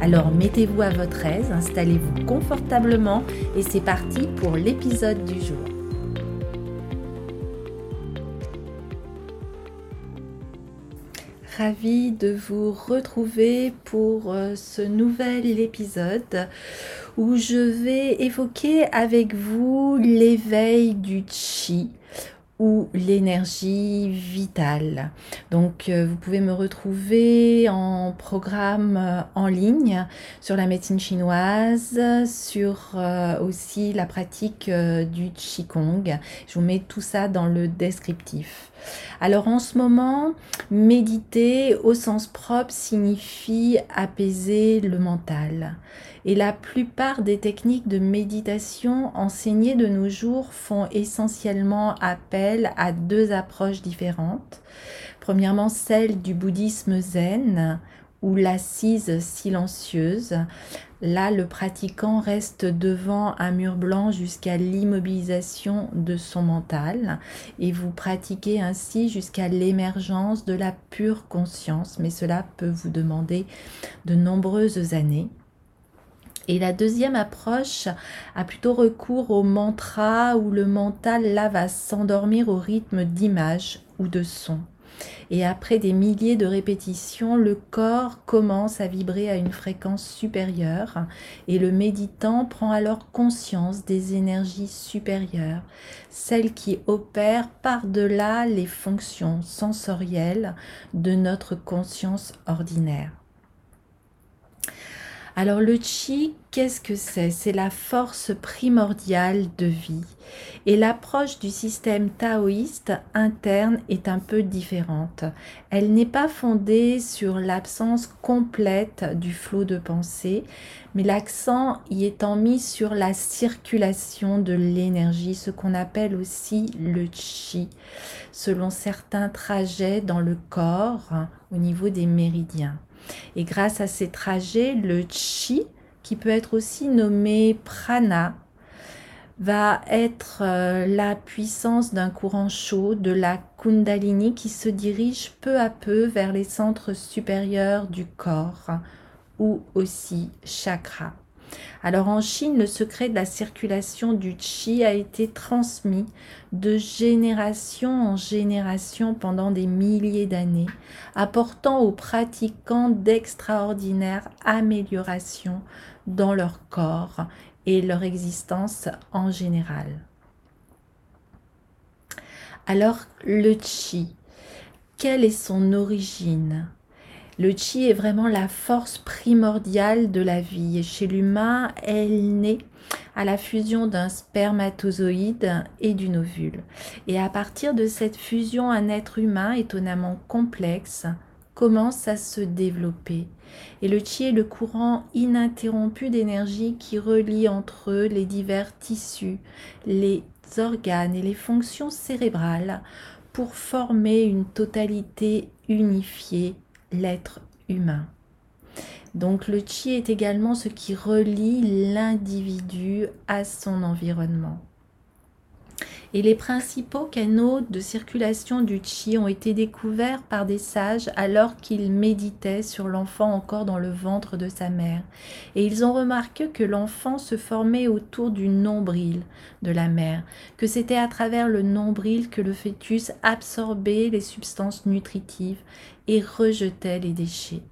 Alors mettez-vous à votre aise, installez-vous confortablement et c'est parti pour l'épisode du jour. Ravi de vous retrouver pour euh, ce nouvel épisode où je vais évoquer avec vous l'éveil du chi ou l'énergie vitale. Donc euh, vous pouvez me retrouver en programme euh, en ligne sur la médecine chinoise, sur euh, aussi la pratique du Qigong. Je vous mets tout ça dans le descriptif. Alors en ce moment, méditer au sens propre signifie apaiser le mental. Et la plupart des techniques de méditation enseignées de nos jours font essentiellement appel à deux approches différentes. Premièrement, celle du bouddhisme zen ou l'assise silencieuse. Là, le pratiquant reste devant un mur blanc jusqu'à l'immobilisation de son mental et vous pratiquez ainsi jusqu'à l'émergence de la pure conscience, mais cela peut vous demander de nombreuses années. Et la deuxième approche a plutôt recours au mantra où le mental là va s'endormir au rythme d'images ou de sons. Et après des milliers de répétitions, le corps commence à vibrer à une fréquence supérieure et le méditant prend alors conscience des énergies supérieures, celles qui opèrent par-delà les fonctions sensorielles de notre conscience ordinaire. Alors le chi, qu'est-ce que c'est? C'est la force primordiale de vie. Et l'approche du système taoïste interne est un peu différente. Elle n'est pas fondée sur l'absence complète du flot de pensée, mais l'accent y étant mis sur la circulation de l'énergie, ce qu'on appelle aussi le chi, selon certains trajets dans le corps au niveau des méridiens. Et grâce à ces trajets, le chi, qui peut être aussi nommé prana, va être euh, la puissance d'un courant chaud de la kundalini qui se dirige peu à peu vers les centres supérieurs du corps ou aussi chakra. Alors en Chine, le secret de la circulation du chi a été transmis de génération en génération pendant des milliers d'années, apportant aux pratiquants d'extraordinaires améliorations dans leur corps et leur existence en général. Alors le chi, quelle est son origine? Le chi est vraiment la force primordiale de la vie. Et chez l'humain, elle naît à la fusion d'un spermatozoïde et d'une ovule. Et à partir de cette fusion, un être humain étonnamment complexe commence à se développer. Et le chi est le courant ininterrompu d'énergie qui relie entre eux les divers tissus, les organes et les fonctions cérébrales pour former une totalité unifiée l'être humain. Donc le chi est également ce qui relie l'individu à son environnement. Et les principaux canaux de circulation du chi ont été découverts par des sages alors qu'ils méditaient sur l'enfant encore dans le ventre de sa mère. Et ils ont remarqué que l'enfant se formait autour du nombril de la mère, que c'était à travers le nombril que le fœtus absorbait les substances nutritives et rejetait les déchets.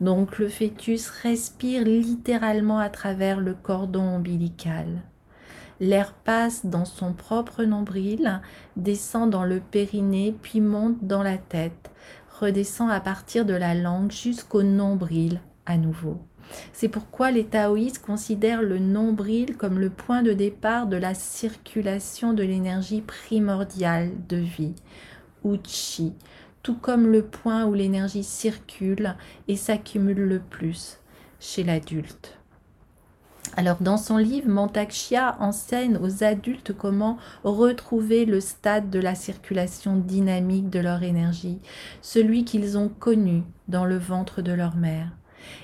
Donc le fœtus respire littéralement à travers le cordon ombilical. L'air passe dans son propre nombril, descend dans le périnée, puis monte dans la tête, redescend à partir de la langue jusqu'au nombril à nouveau. C'est pourquoi les taoïstes considèrent le nombril comme le point de départ de la circulation de l'énergie primordiale de vie, ou chi, tout comme le point où l'énergie circule et s'accumule le plus chez l'adulte. Alors dans son livre, Montaxia enseigne aux adultes comment retrouver le stade de la circulation dynamique de leur énergie, celui qu'ils ont connu dans le ventre de leur mère.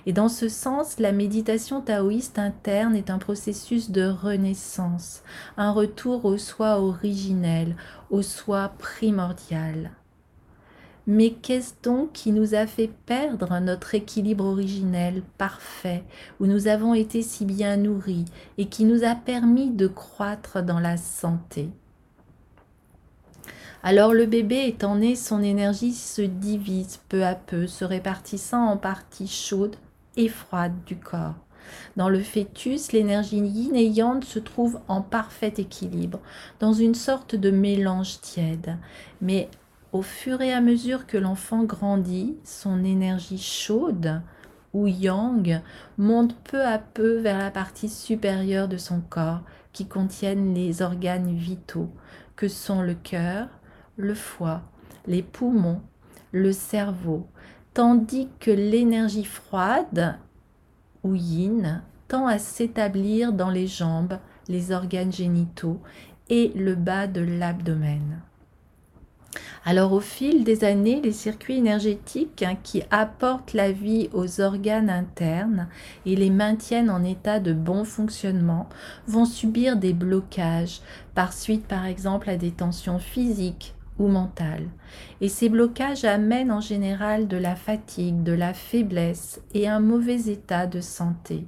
Et dans ce sens, la méditation taoïste interne est un processus de renaissance, un retour au soi originel, au soi primordial. Mais qu'est-ce donc qui nous a fait perdre notre équilibre originel, parfait, où nous avons été si bien nourris et qui nous a permis de croître dans la santé? Alors le bébé étant né, son énergie se divise peu à peu, se répartissant en parties chaudes et froides du corps. Dans le fœtus, l'énergie yin se trouve en parfait équilibre, dans une sorte de mélange tiède. Mais au fur et à mesure que l'enfant grandit, son énergie chaude ou yang monte peu à peu vers la partie supérieure de son corps qui contiennent les organes vitaux que sont le cœur, le foie, les poumons, le cerveau, tandis que l'énergie froide ou yin tend à s'établir dans les jambes, les organes génitaux et le bas de l'abdomen. Alors au fil des années, les circuits énergétiques qui apportent la vie aux organes internes et les maintiennent en état de bon fonctionnement vont subir des blocages par suite par exemple à des tensions physiques ou mentales. Et ces blocages amènent en général de la fatigue, de la faiblesse et un mauvais état de santé.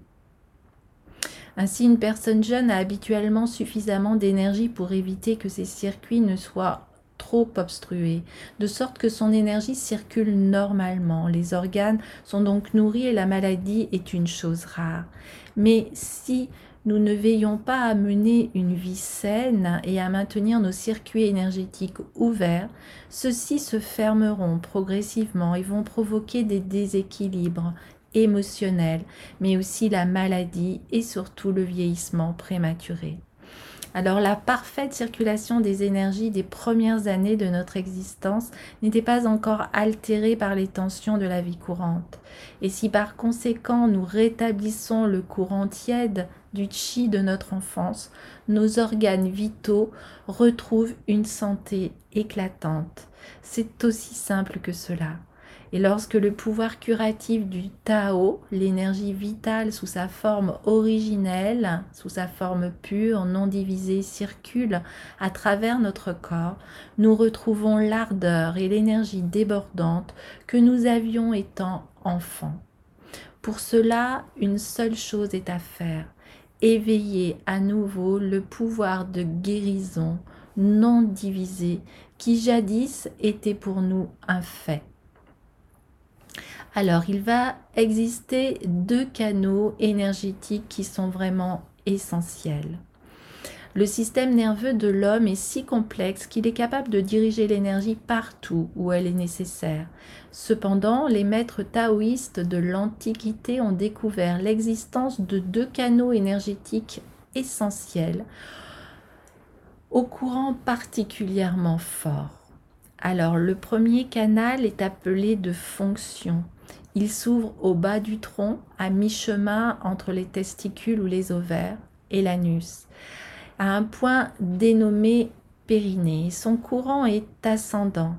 Ainsi, une personne jeune a habituellement suffisamment d'énergie pour éviter que ces circuits ne soient trop obstrué, de sorte que son énergie circule normalement. Les organes sont donc nourris et la maladie est une chose rare. Mais si nous ne veillons pas à mener une vie saine et à maintenir nos circuits énergétiques ouverts, ceux-ci se fermeront progressivement et vont provoquer des déséquilibres émotionnels, mais aussi la maladie et surtout le vieillissement prématuré. Alors la parfaite circulation des énergies des premières années de notre existence n'était pas encore altérée par les tensions de la vie courante. Et si par conséquent nous rétablissons le courant tiède du chi de notre enfance, nos organes vitaux retrouvent une santé éclatante. C'est aussi simple que cela. Et lorsque le pouvoir curatif du Tao, l'énergie vitale sous sa forme originelle, sous sa forme pure, non divisée, circule à travers notre corps, nous retrouvons l'ardeur et l'énergie débordante que nous avions étant enfants. Pour cela, une seule chose est à faire, éveiller à nouveau le pouvoir de guérison non divisé qui jadis était pour nous un fait. Alors, il va exister deux canaux énergétiques qui sont vraiment essentiels. Le système nerveux de l'homme est si complexe qu'il est capable de diriger l'énergie partout où elle est nécessaire. Cependant, les maîtres taoïstes de l'Antiquité ont découvert l'existence de deux canaux énergétiques essentiels au courant particulièrement fort. Alors, le premier canal est appelé de fonction. Il s'ouvre au bas du tronc, à mi-chemin entre les testicules ou les ovaires et l'anus, à un point dénommé périnée. Son courant est ascendant.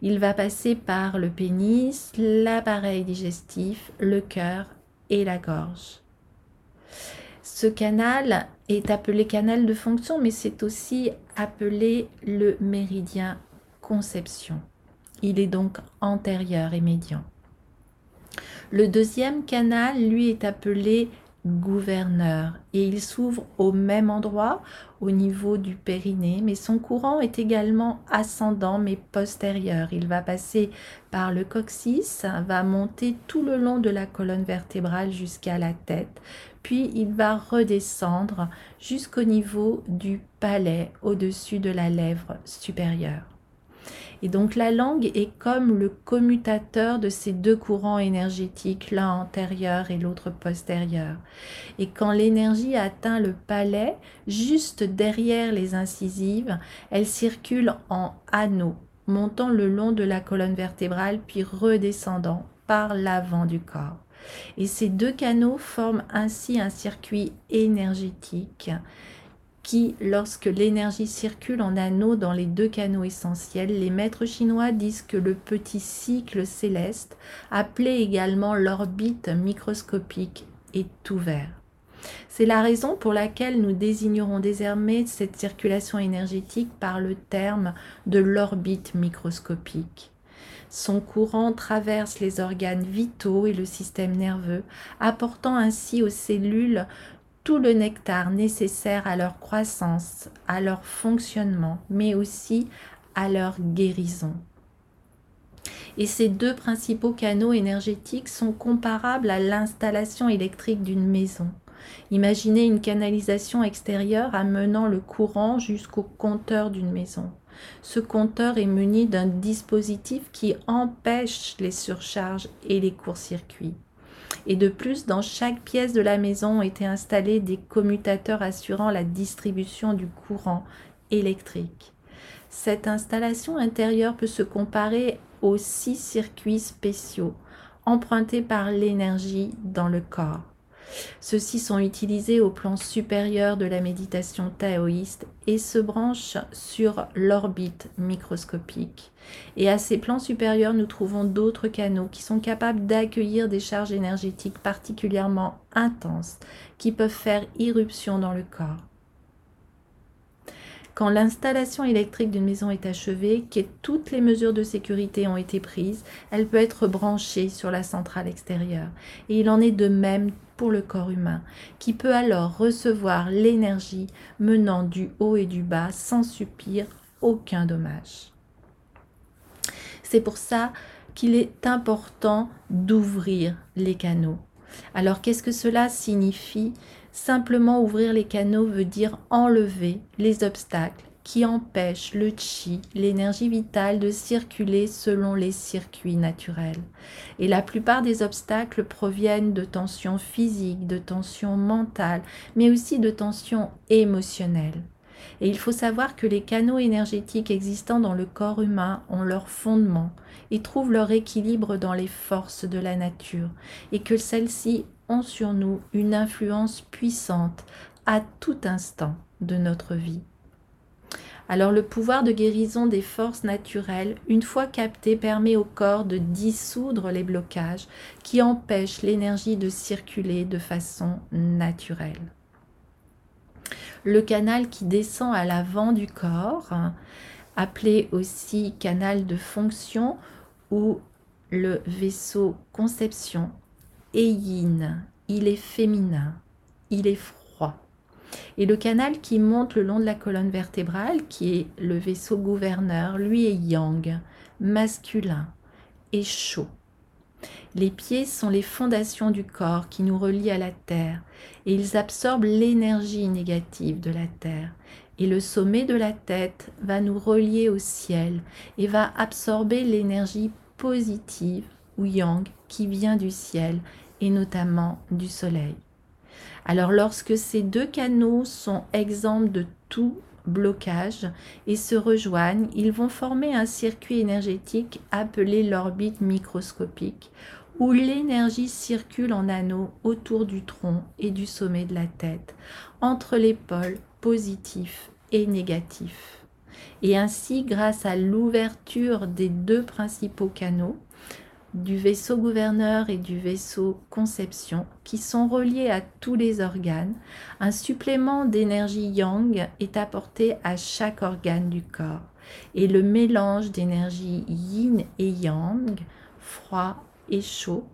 Il va passer par le pénis, l'appareil digestif, le cœur et la gorge. Ce canal est appelé canal de fonction, mais c'est aussi appelé le méridien Il est donc antérieur et médian. Le deuxième canal, lui, est appelé gouverneur et il s'ouvre au même endroit au niveau du périnée mais son courant est également ascendant mais postérieur. Il va passer par le coccyx va monter tout le long de la colonne vertébrale jusqu'à la tête puis il va redescendre jusqu'au niveau du palais au-dessus de la lèvre supérieure et donc la langue est comme le commutateur de ces deux courants énergétiques, l'un antérieur et l'autre postérieur. Et quand l'énergie atteint le palais, juste derrière les incisives, elle circule en anneau, montant le long de la colonne vertébrale puis redescendant par l'avant du corps. Et ces deux canaux forment ainsi un circuit énergétique lorsque l'énergie circule en anneaux dans les deux canaux essentiels, les maîtres chinois disent que le petit cycle céleste, appelé également l'orbite microscopique, est ouvert. C'est la raison pour laquelle nous désignerons désormais cette circulation énergétique par le terme de l'orbite microscopique. Son courant traverse les organes vitaux et le système nerveux, apportant ainsi aux cellules tout le nectar nécessaire à leur croissance, à leur fonctionnement, mais aussi à leur guérison. Et ces deux principaux canaux énergétiques sont comparables à l'installation électrique d'une maison. Imaginez une canalisation extérieure amenant le courant jusqu'au compteur d'une maison. Ce compteur est muni d'un dispositif qui empêche les surcharges et les courts-circuits. Et de plus, dans chaque pièce de la maison ont été installés des commutateurs assurant la distribution du courant électrique. Cette installation intérieure peut se comparer aux six circuits spéciaux empruntés par l'énergie dans le corps. Ceux-ci sont utilisés au plan supérieur de la méditation taoïste et se branchent sur l'orbite microscopique. Et à ces plans supérieurs, nous trouvons d'autres canaux qui sont capables d'accueillir des charges énergétiques particulièrement intenses qui peuvent faire irruption dans le corps. Quand l'installation électrique d'une maison est achevée, que toutes les mesures de sécurité ont été prises, elle peut être branchée sur la centrale extérieure. Et il en est de même le corps humain, qui peut alors recevoir l'énergie menant du haut et du bas sans subir aucun dommage. C'est pour ça qu'il est important d'ouvrir les canaux. Alors qu'est-ce que cela signifie? Simplement ouvrir les canaux veut dire enlever les obstacles qui empêchent le chi, l'énergie vitale, de circuler selon les circuits naturels. Et la plupart des obstacles proviennent de tensions physiques, de tensions mentales, mais aussi de tensions émotionnelles. Et il faut savoir que les canaux énergétiques existants dans le corps humain ont leur fondement et trouvent leur équilibre dans les forces de la nature, et que celles-ci ont sur nous une influence puissante à tout instant de notre vie. Alors le pouvoir de guérison des forces naturelles, une fois capté, permet au corps de dissoudre les blocages qui empêchent l'énergie de circuler de façon naturelle. Le canal qui descend à l'avant du corps, appelé aussi canal de fonction ou le vaisseau conception, est il est féminin, il est froid. Et le canal qui monte le long de la colonne vertébrale, qui est le vaisseau gouverneur, lui est yang, masculin et chaud. Les pieds sont les fondations du corps qui nous relient à la terre et ils absorbent l'énergie négative de la terre. Et le sommet de la tête va nous relier au ciel et va absorber l'énergie positive ou yang qui vient du ciel et notamment du soleil. Alors lorsque ces deux canaux sont exempts de tout blocage et se rejoignent, ils vont former un circuit énergétique appelé l'orbite microscopique où l'énergie circule en anneaux autour du tronc et du sommet de la tête, entre les pôles positifs et négatifs. Et ainsi, grâce à l'ouverture des deux principaux canaux, du vaisseau gouverneur et du vaisseau conception qui sont reliés à tous les organes, un supplément d'énergie yang est apporté à chaque organe du corps et le mélange d'énergie yin et yang, froid et chaud,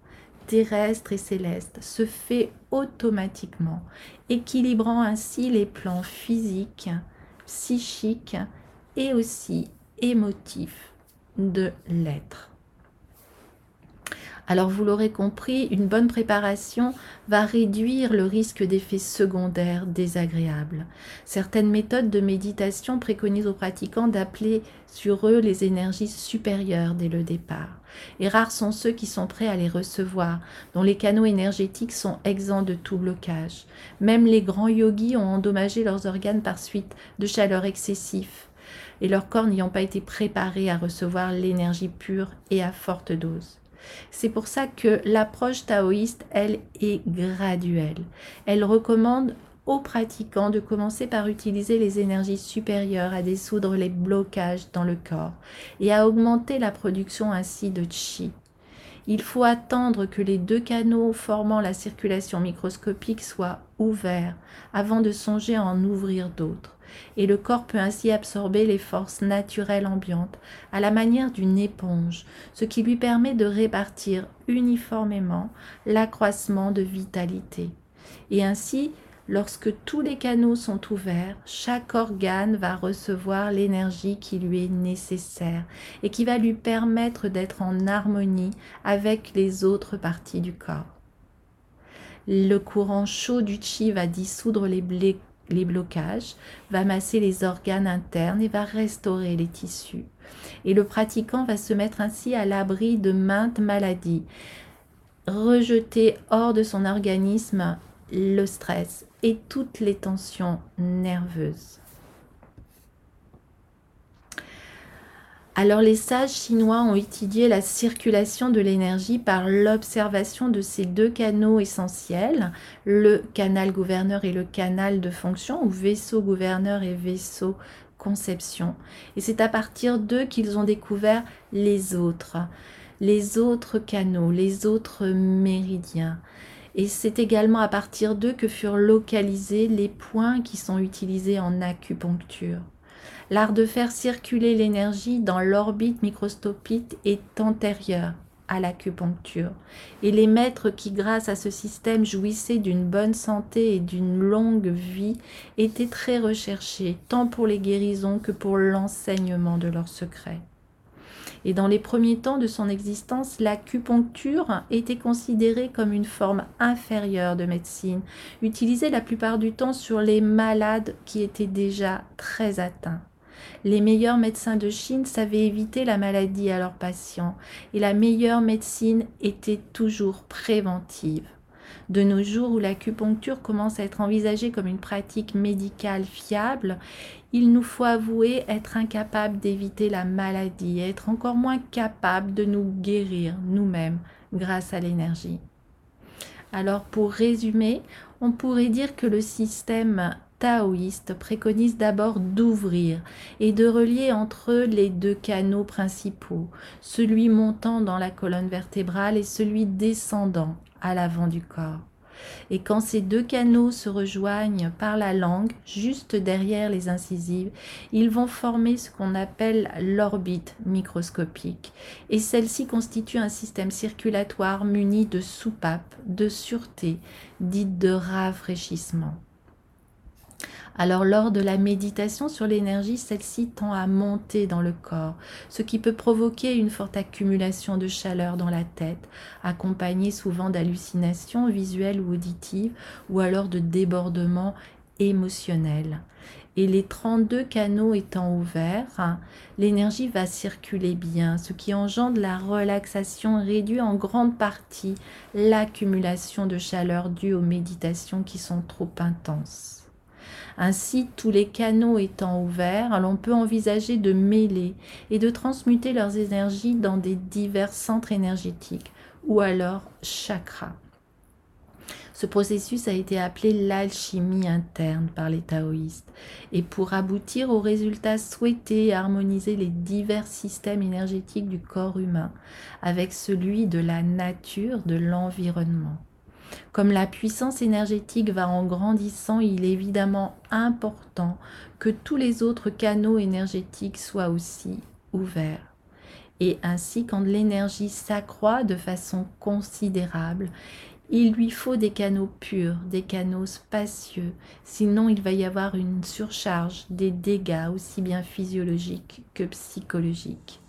terrestre et céleste, se fait automatiquement, équilibrant ainsi les plans physiques, psychiques et aussi émotifs de l'être. Alors vous l'aurez compris, une bonne préparation va réduire le risque d'effets secondaires désagréables. Certaines méthodes de méditation préconisent aux pratiquants d'appeler sur eux les énergies supérieures dès le départ. Et rares sont ceux qui sont prêts à les recevoir, dont les canaux énergétiques sont exempts de tout blocage. Même les grands yogis ont endommagé leurs organes par suite de chaleur excessive et leurs corps n'ayant pas été préparés à recevoir l'énergie pure et à forte dose. C'est pour ça que l'approche taoïste, elle, est graduelle. Elle recommande aux pratiquants de commencer par utiliser les énergies supérieures à dissoudre les blocages dans le corps et à augmenter la production ainsi de chi. Il faut attendre que les deux canaux formant la circulation microscopique soient ouverts avant de songer à en ouvrir d'autres. Et le corps peut ainsi absorber les forces naturelles ambiantes à la manière d'une éponge, ce qui lui permet de répartir uniformément l'accroissement de vitalité. Et ainsi, Lorsque tous les canaux sont ouverts, chaque organe va recevoir l'énergie qui lui est nécessaire et qui va lui permettre d'être en harmonie avec les autres parties du corps. Le courant chaud du chi va dissoudre les, les blocages, va masser les organes internes et va restaurer les tissus. Et le pratiquant va se mettre ainsi à l'abri de maintes maladies, rejeter hors de son organisme le stress et toutes les tensions nerveuses. Alors les sages chinois ont étudié la circulation de l'énergie par l'observation de ces deux canaux essentiels, le canal gouverneur et le canal de fonction, ou vaisseau gouverneur et vaisseau conception. Et c'est à partir d'eux qu'ils ont découvert les autres, les autres canaux, les autres méridiens. Et c'est également à partir d'eux que furent localisés les points qui sont utilisés en acupuncture. L'art de faire circuler l'énergie dans l'orbite microscopique est antérieur à l'acupuncture. Et les maîtres qui, grâce à ce système, jouissaient d'une bonne santé et d'une longue vie, étaient très recherchés, tant pour les guérisons que pour l'enseignement de leurs secrets. Et dans les premiers temps de son existence, l'acupuncture était considérée comme une forme inférieure de médecine, utilisée la plupart du temps sur les malades qui étaient déjà très atteints. Les meilleurs médecins de Chine savaient éviter la maladie à leurs patients et la meilleure médecine était toujours préventive. De nos jours où l'acupuncture commence à être envisagée comme une pratique médicale fiable, il nous faut avouer être incapable d'éviter la maladie, être encore moins capable de nous guérir nous-mêmes grâce à l'énergie. Alors pour résumer, on pourrait dire que le système taoïste préconise d'abord d'ouvrir et de relier entre eux les deux canaux principaux, celui montant dans la colonne vertébrale et celui descendant à l'avant du corps. Et quand ces deux canaux se rejoignent par la langue, juste derrière les incisives, ils vont former ce qu'on appelle l'orbite microscopique. Et celle-ci constitue un système circulatoire muni de soupapes de sûreté, dites de rafraîchissement. Alors lors de la méditation sur l'énergie, celle-ci tend à monter dans le corps, ce qui peut provoquer une forte accumulation de chaleur dans la tête, accompagnée souvent d'hallucinations visuelles ou auditives, ou alors de débordements émotionnels. Et les 32 canaux étant ouverts, l'énergie va circuler bien, ce qui engendre la relaxation réduit en grande partie l'accumulation de chaleur due aux méditations qui sont trop intenses. Ainsi, tous les canaux étant ouverts, l'on peut envisager de mêler et de transmuter leurs énergies dans des divers centres énergétiques ou alors chakras. Ce processus a été appelé l'alchimie interne par les taoïstes. Et pour aboutir au résultat souhaité harmoniser les divers systèmes énergétiques du corps humain avec celui de la nature, de l'environnement. Comme la puissance énergétique va en grandissant, il est évidemment important que tous les autres canaux énergétiques soient aussi ouverts. Et ainsi, quand l'énergie s'accroît de façon considérable, il lui faut des canaux purs, des canaux spacieux, sinon il va y avoir une surcharge, des dégâts aussi bien physiologiques que psychologiques.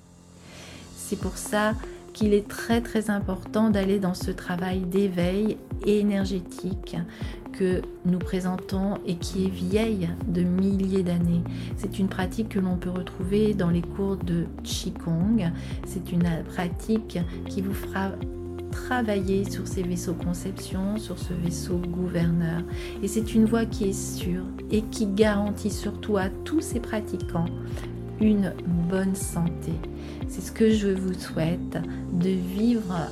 C'est pour ça qu'il est très très important d'aller dans ce travail d'éveil énergétique que nous présentons et qui est vieille de milliers d'années. C'est une pratique que l'on peut retrouver dans les cours de Qigong. C'est une pratique qui vous fera travailler sur ces vaisseaux conception, sur ce vaisseau gouverneur. Et c'est une voie qui est sûre et qui garantit surtout à tous ces pratiquants une bonne santé. C'est ce que je vous souhaite, de vivre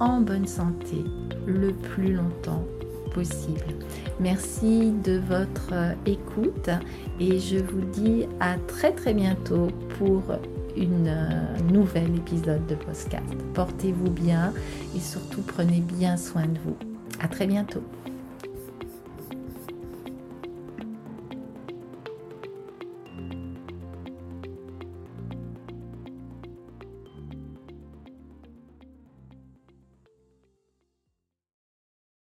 en bonne santé le plus longtemps possible. Merci de votre écoute et je vous dis à très très bientôt pour une nouvel épisode de podcast. Portez-vous bien et surtout prenez bien soin de vous. À très bientôt.